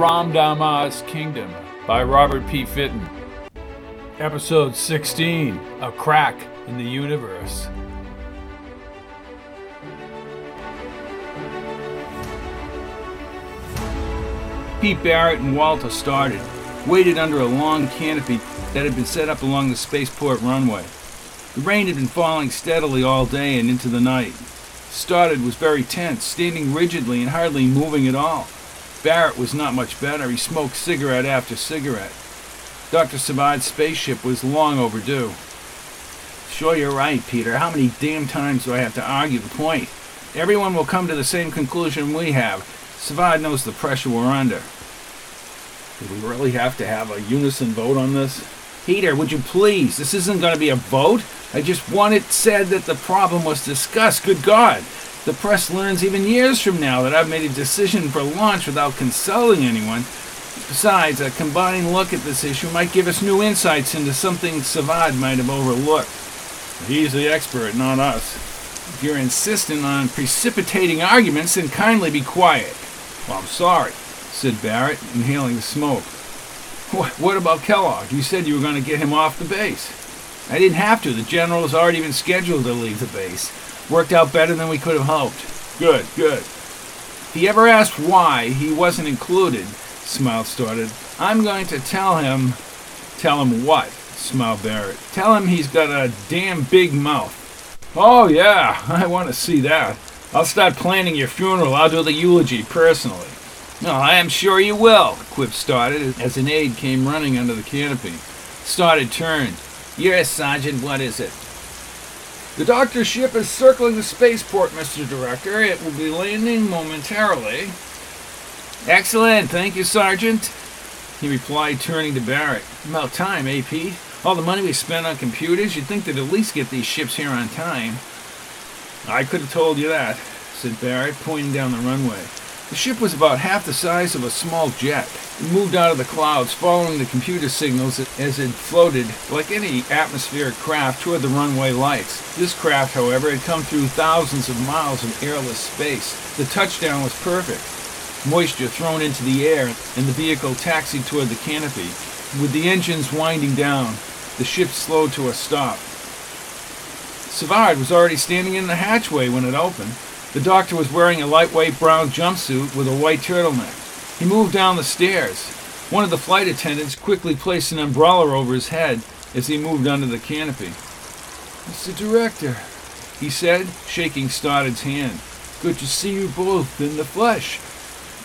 Ramdama's Kingdom by Robert P. Fitton. Episode 16 A Crack in the Universe. Pete Barrett and Walter Stoddard, waited under a long canopy that had been set up along the spaceport runway. The rain had been falling steadily all day and into the night. Stoddard was very tense, standing rigidly and hardly moving at all. Barrett was not much better. He smoked cigarette after cigarette. Dr. Savard's spaceship was long overdue. Sure, you're right, Peter. How many damn times do I have to argue the point? Everyone will come to the same conclusion we have. Savard knows the pressure we're under. Do we really have to have a unison vote on this? Peter, would you please? This isn't going to be a vote. I just want it said that the problem was discussed. Good God. The press learns even years from now that I've made a decision for launch without consulting anyone. Besides, a combined look at this issue might give us new insights into something Savard might have overlooked. He's the expert, not us. If you're insistent on precipitating arguments, then kindly be quiet. Well, I'm sorry, said Barrett, inhaling the smoke. What, what about Kellogg? You said you were going to get him off the base. I didn't have to. The general has already been scheduled to leave the base. Worked out better than we could have hoped. Good, good. He ever asked why he wasn't included, smiled Stoddard. I'm going to tell him. Tell him what? smiled Barrett. Tell him he's got a damn big mouth. Oh, yeah, I want to see that. I'll start planning your funeral. I'll do the eulogy personally. No, I am sure you will, Quip Stoddard as an aide came running under the canopy. Stoddard turned. Yes, Sergeant, what is it? The doctor's ship is circling the spaceport, Mr. Director. It will be landing momentarily. Excellent, thank you, Sergeant, he replied, turning to Barrett. About time, AP. All the money we spent on computers, you'd think they'd at least get these ships here on time. I could have told you that, said Barrett, pointing down the runway. The ship was about half the size of a small jet. It moved out of the clouds, following the computer signals as it floated like any atmospheric craft toward the runway lights. This craft, however, had come through thousands of miles of airless space. The touchdown was perfect. Moisture thrown into the air, and the vehicle taxied toward the canopy. With the engines winding down, the ship slowed to a stop. Savard was already standing in the hatchway when it opened. The doctor was wearing a lightweight brown jumpsuit with a white turtleneck. He moved down the stairs. One of the flight attendants quickly placed an umbrella over his head as he moved under the canopy. Mr. Director, he said, shaking Stoddard's hand. Good to see you both in the flesh.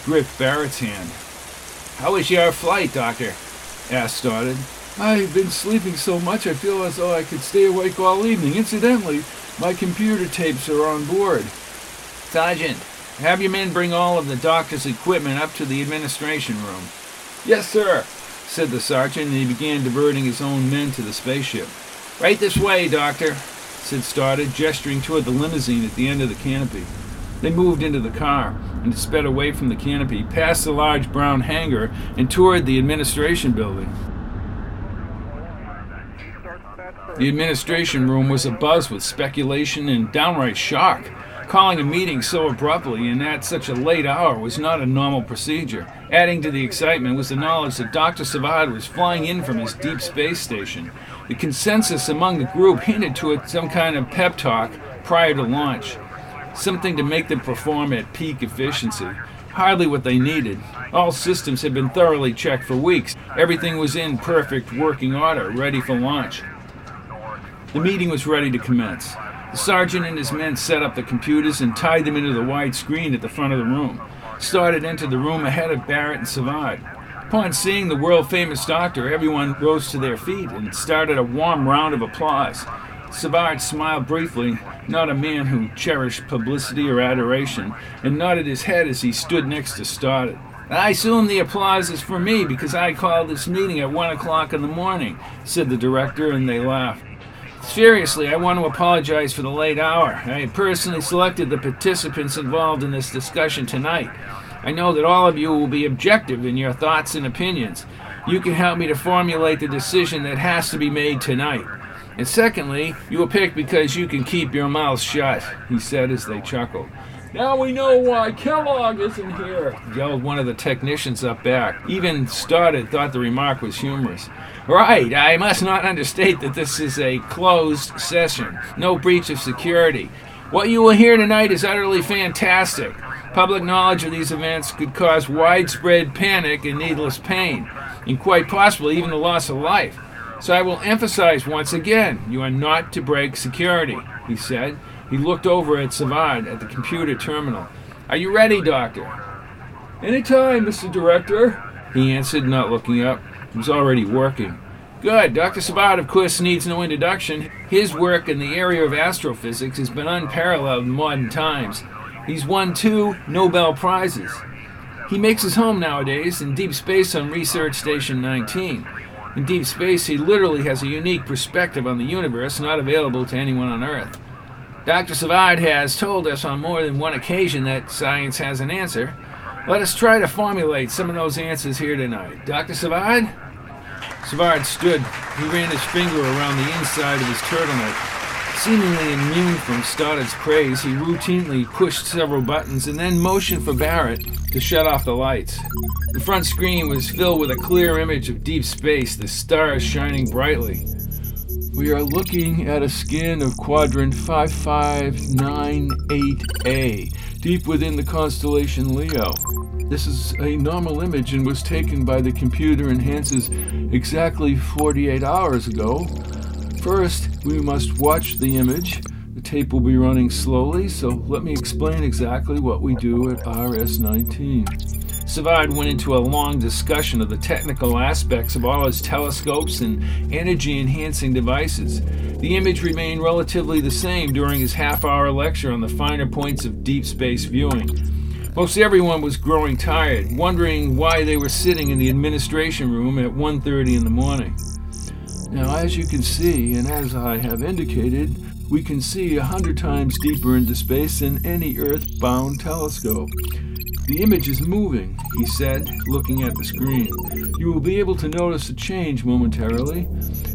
Gripped Barrett's hand. How was your flight, Doctor? asked Stoddard. I've been sleeping so much I feel as though I could stay awake all evening. Incidentally, my computer tapes are on board. Sergeant, have your men bring all of the doctor's equipment up to the administration room. Yes, sir, said the sergeant, and he began diverting his own men to the spaceship. Right this way, Doctor, said Stoddard, gesturing toward the limousine at the end of the canopy. They moved into the car and sped away from the canopy, past the large brown hangar, and toward the administration building. The administration room was abuzz with speculation and downright shock. Calling a meeting so abruptly and at such a late hour was not a normal procedure. Adding to the excitement was the knowledge that Dr. Savard was flying in from his deep space station. The consensus among the group hinted to some kind of pep talk prior to launch, something to make them perform at peak efficiency. Hardly what they needed. All systems had been thoroughly checked for weeks. Everything was in perfect working order, ready for launch. The meeting was ready to commence. The sergeant and his men set up the computers and tied them into the wide screen at the front of the room. Stoddard entered the room ahead of Barrett and Savard. Upon seeing the world famous doctor, everyone rose to their feet and started a warm round of applause. Savard smiled briefly, not a man who cherished publicity or adoration, and nodded his head as he stood next to Stoddard. I assume the applause is for me because I called this meeting at one o'clock in the morning, said the director, and they laughed. Seriously, I want to apologize for the late hour. I personally selected the participants involved in this discussion tonight. I know that all of you will be objective in your thoughts and opinions. You can help me to formulate the decision that has to be made tonight. And secondly, you were picked because you can keep your mouth shut, he said as they chuckled. Now we know why Kellogg isn't here, yelled one of the technicians up back. Even Stoddard thought the remark was humorous. Right, I must not understate that this is a closed session, no breach of security. What you will hear tonight is utterly fantastic. Public knowledge of these events could cause widespread panic and needless pain, and quite possibly even the loss of life. So I will emphasize once again you are not to break security, he said. He looked over at Savard at the computer terminal. Are you ready, Doctor? Any time, Mr. Director, he answered, not looking up. He was already working. Good. Dr. Savard, of course, needs no introduction. His work in the area of astrophysics has been unparalleled in modern times. He's won two Nobel Prizes. He makes his home nowadays in deep space on Research Station 19. In deep space, he literally has a unique perspective on the universe not available to anyone on Earth. Dr. Savard has told us on more than one occasion that science has an answer. Let us try to formulate some of those answers here tonight. Dr. Savard? Savard stood. He ran his finger around the inside of his turtleneck. Seemingly immune from Stoddard's praise, he routinely pushed several buttons and then motioned for Barrett to shut off the lights. The front screen was filled with a clear image of deep space, the stars shining brightly. We are looking at a skin of quadrant 5598A, deep within the constellation Leo. This is a normal image and was taken by the computer enhances exactly 48 hours ago. First, we must watch the image. The tape will be running slowly, so let me explain exactly what we do at RS-19. Savard went into a long discussion of the technical aspects of all his telescopes and energy-enhancing devices. The image remained relatively the same during his half-hour lecture on the finer points of deep space viewing. Most everyone was growing tired, wondering why they were sitting in the administration room at 1:30 in the morning. Now, as you can see, and as I have indicated, we can see a hundred times deeper into space than any Earth-bound telescope. The image is moving, he said, looking at the screen. You will be able to notice a change momentarily.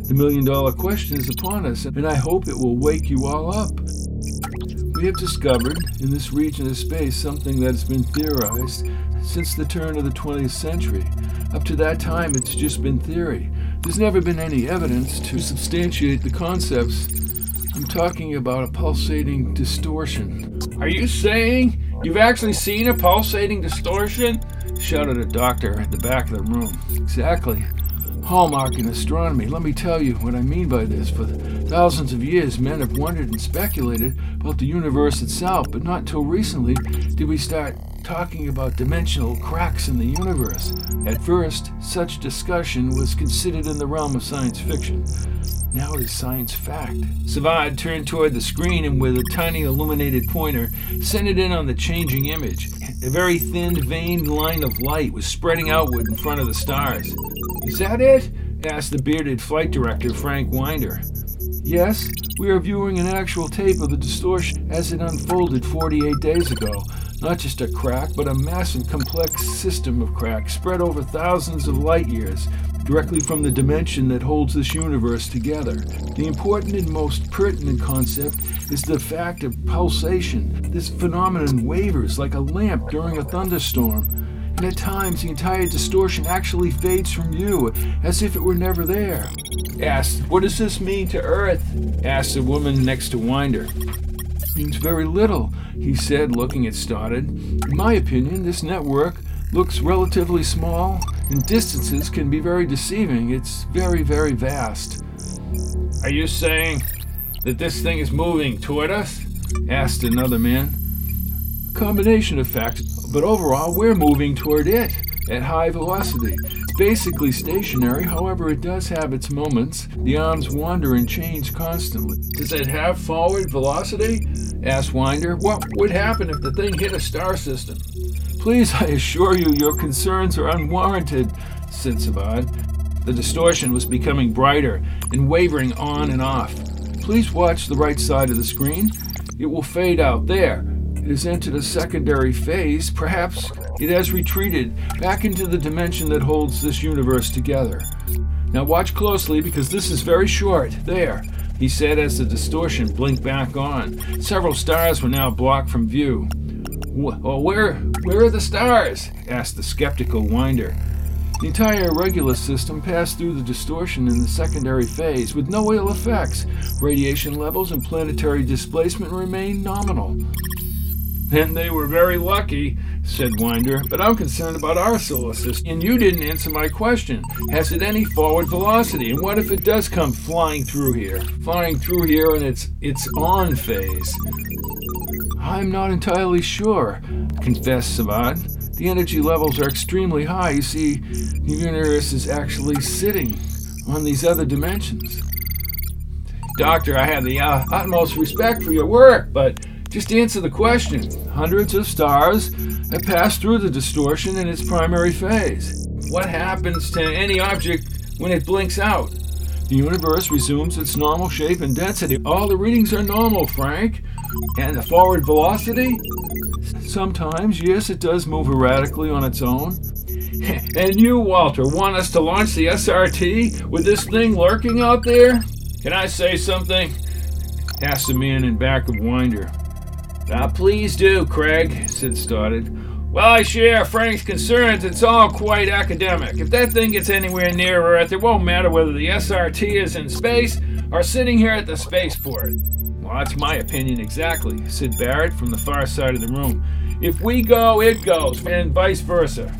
The million dollar question is upon us, and I hope it will wake you all up. We have discovered in this region of space something that has been theorized since the turn of the 20th century. Up to that time, it's just been theory. There's never been any evidence to substantiate the concepts. I'm talking about a pulsating distortion. Are you saying you've actually seen a pulsating distortion? shouted a doctor at the back of the room. Exactly hallmark in astronomy. Let me tell you what I mean by this. For thousands of years, men have wondered and speculated about the universe itself, but not until recently did we start talking about dimensional cracks in the universe. At first, such discussion was considered in the realm of science fiction. Now it is science fact. Savard turned toward the screen and with a tiny illuminated pointer sent it in on the changing image. A very thin, veined line of light was spreading outward in front of the stars. Is that it? asked the bearded flight director, Frank Winder. Yes, we are viewing an actual tape of the distortion as it unfolded 48 days ago. Not just a crack, but a massive complex system of cracks spread over thousands of light years, directly from the dimension that holds this universe together. The important and most pertinent concept is the fact of pulsation. This phenomenon wavers like a lamp during a thunderstorm. And at times, the entire distortion actually fades from view, as if it were never there. Asked, What does this mean to Earth? asked the woman next to Winder means very little, he said, looking at Stoddard. In my opinion, this network looks relatively small, and distances can be very deceiving. It's very, very vast. Are you saying that this thing is moving toward us? asked another man. A combination of factors, but overall, we're moving toward it at high velocity. It's basically stationary, however, it does have its moments. The arms wander and change constantly. Does it have forward velocity? asked Winder. What would happen if the thing hit a star system? Please, I assure you, your concerns are unwarranted, said Savard. The distortion was becoming brighter and wavering on and off. Please watch the right side of the screen. It will fade out there. It has entered a secondary phase. Perhaps it has retreated back into the dimension that holds this universe together. Now watch closely because this is very short. There, he said as the distortion blinked back on. Several stars were now blocked from view. Well, oh, where, where are the stars? asked the skeptical Winder. The entire Regulus system passed through the distortion in the secondary phase with no ill effects. Radiation levels and planetary displacement remain nominal. And they were very lucky, said Winder, but I'm concerned about our solar system. And you didn't answer my question. Has it any forward velocity? And what if it does come flying through here? Flying through here in its its on phase. I'm not entirely sure, confessed Savard. The energy levels are extremely high. You see, the universe is actually sitting on these other dimensions. Doctor, I have the uh, utmost respect for your work, but just answer the question. Hundreds of stars have passed through the distortion in its primary phase. What happens to any object when it blinks out? The universe resumes its normal shape and density. All the readings are normal, Frank. And the forward velocity? Sometimes, yes, it does move erratically on its own. and you, Walter, want us to launch the SRT with this thing lurking out there? Can I say something? asked the man in back of Winder. Ah, please do, Craig, said Stoddard. Well, I share Frank's concerns. It's all quite academic. If that thing gets anywhere near Earth, it won't matter whether the SRT is in space or sitting here at the spaceport. Well, that's my opinion exactly, said Barrett from the far side of the room. If we go, it goes, and vice versa.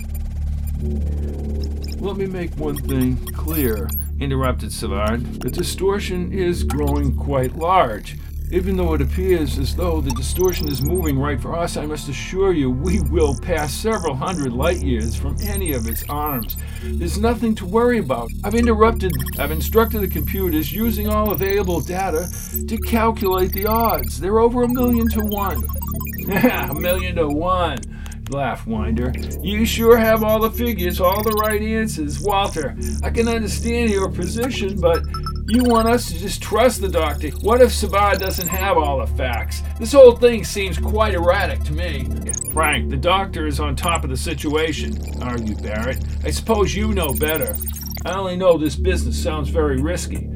Let me make one thing clear, interrupted Savard. The distortion is growing quite large. Even though it appears as though the distortion is moving right for us, I must assure you we will pass several hundred light years from any of its arms. There's nothing to worry about. I've interrupted, I've instructed the computers using all available data to calculate the odds. They're over a million to one. a million to one laugh, Winder. You sure have all the figures, all the right answers. Walter, I can understand your position, but you want us to just trust the doctor? What if Savard doesn't have all the facts? This whole thing seems quite erratic to me. Frank, the doctor is on top of the situation, argued Barrett. I suppose you know better. I only know this business sounds very risky.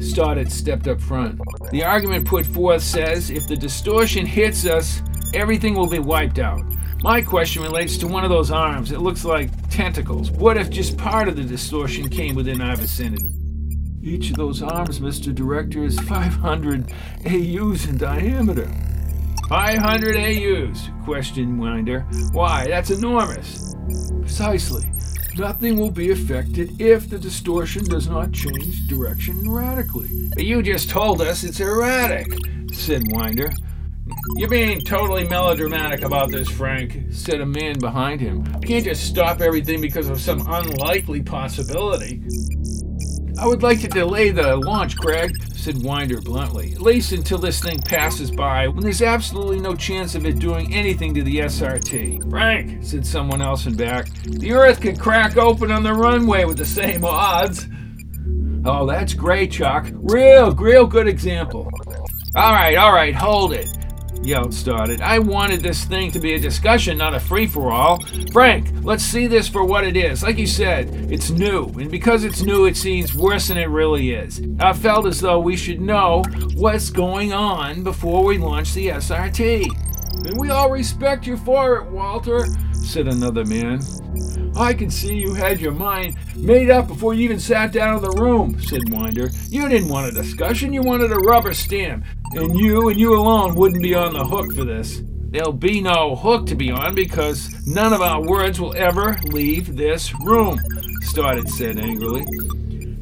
Stoddard stepped up front. The argument put forth says if the distortion hits us, everything will be wiped out. My question relates to one of those arms. It looks like tentacles. What if just part of the distortion came within our vicinity? Each of those arms, Mr. Director, is 500 AUs in diameter. 500 AUs? questioned Winder. Why, that's enormous. Precisely. Nothing will be affected if the distortion does not change direction radically. But you just told us it's erratic, said Winder. You're being totally melodramatic about this, Frank, said a man behind him. You can't just stop everything because of some unlikely possibility. I would like to delay the launch, Craig, said Winder bluntly, at least until this thing passes by, when there's absolutely no chance of it doing anything to the SRT. Frank, said someone else in back, the Earth could crack open on the runway with the same odds. Oh, that's great, Chuck. Real, real good example. All right, all right, hold it yelled Stoddard. I wanted this thing to be a discussion, not a free for all. Frank, let's see this for what it is. Like you said, it's new, and because it's new, it seems worse than it really is. I felt as though we should know what's going on before we launch the SRT. And we all respect you for it, Walter, said another man. I can see you had your mind made up before you even sat down in the room, said Winder. You didn't want a discussion, you wanted a rubber stamp. And you and you alone wouldn't be on the hook for this. There'll be no hook to be on because none of our words will ever leave this room, Stoddard said angrily.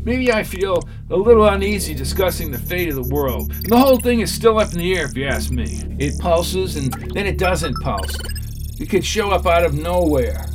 Maybe I feel a little uneasy discussing the fate of the world. And the whole thing is still up in the air, if you ask me. It pulses and then it doesn't pulse. It could show up out of nowhere.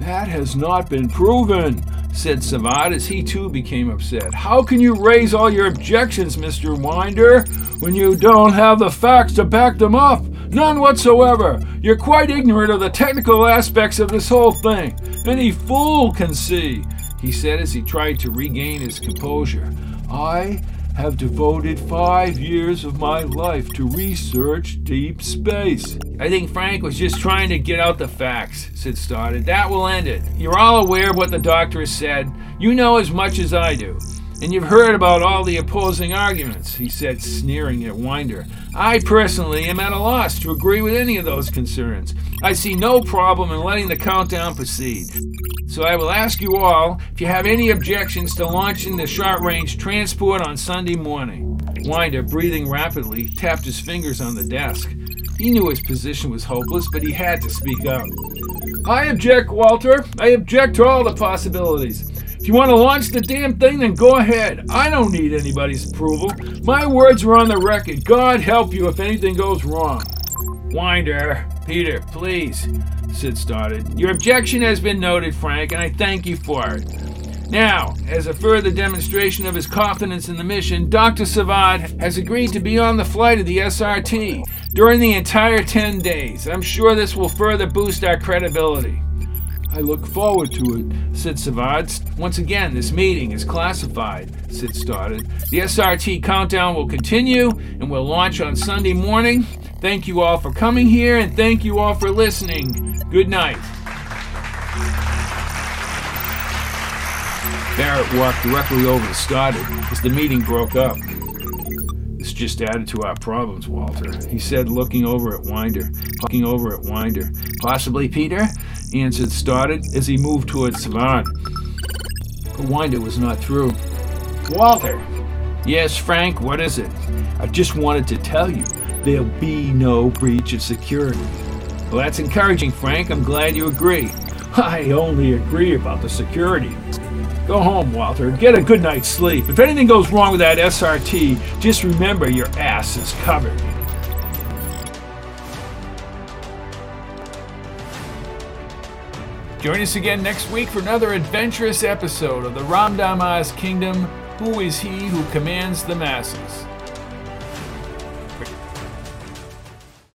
That has not been proven, said Savard as he too became upset. How can you raise all your objections, Mr. Winder, when you don't have the facts to back them up? None whatsoever. You're quite ignorant of the technical aspects of this whole thing. Any fool can see, he said as he tried to regain his composure. I have devoted five years of my life to research deep space. I think Frank was just trying to get out the facts, said Stoddard. That will end it. You're all aware of what the doctor has said. You know as much as I do. And you've heard about all the opposing arguments, he said, sneering at Winder. I personally am at a loss to agree with any of those concerns. I see no problem in letting the countdown proceed. So I will ask you all if you have any objections to launching the short range transport on Sunday morning. Winder, breathing rapidly, tapped his fingers on the desk. He knew his position was hopeless, but he had to speak up. I object, Walter. I object to all the possibilities. If you want to launch the damn thing, then go ahead. I don't need anybody's approval. My words are on the record. God help you if anything goes wrong. Winder, Peter, please, Sid Stoddard. Your objection has been noted, Frank, and I thank you for it. Now, as a further demonstration of his confidence in the mission, Dr. Savard has agreed to be on the flight of the SRT during the entire 10 days. I'm sure this will further boost our credibility. I look forward to it, said Savard. Once again, this meeting is classified, Sid Stoddard. The SRT countdown will continue and will launch on Sunday morning. Thank you all for coming here and thank you all for listening. Good night. Barrett walked directly over to Stoddard as the meeting broke up. This just added to our problems, Walter, he said, looking over at Winder. Looking over at Winder. Possibly Peter? Answered Stoddard as he moved towards Savard. But Winder was not through. Walter! Yes, Frank, what is it? I just wanted to tell you there'll be no breach of security. Well, that's encouraging, Frank. I'm glad you agree. I only agree about the security. Go home, Walter. Get a good night's sleep. If anything goes wrong with that SRT, just remember your ass is covered. Join us again next week for another adventurous episode of the Ramdamas Kingdom Who is He Who Commands the Masses?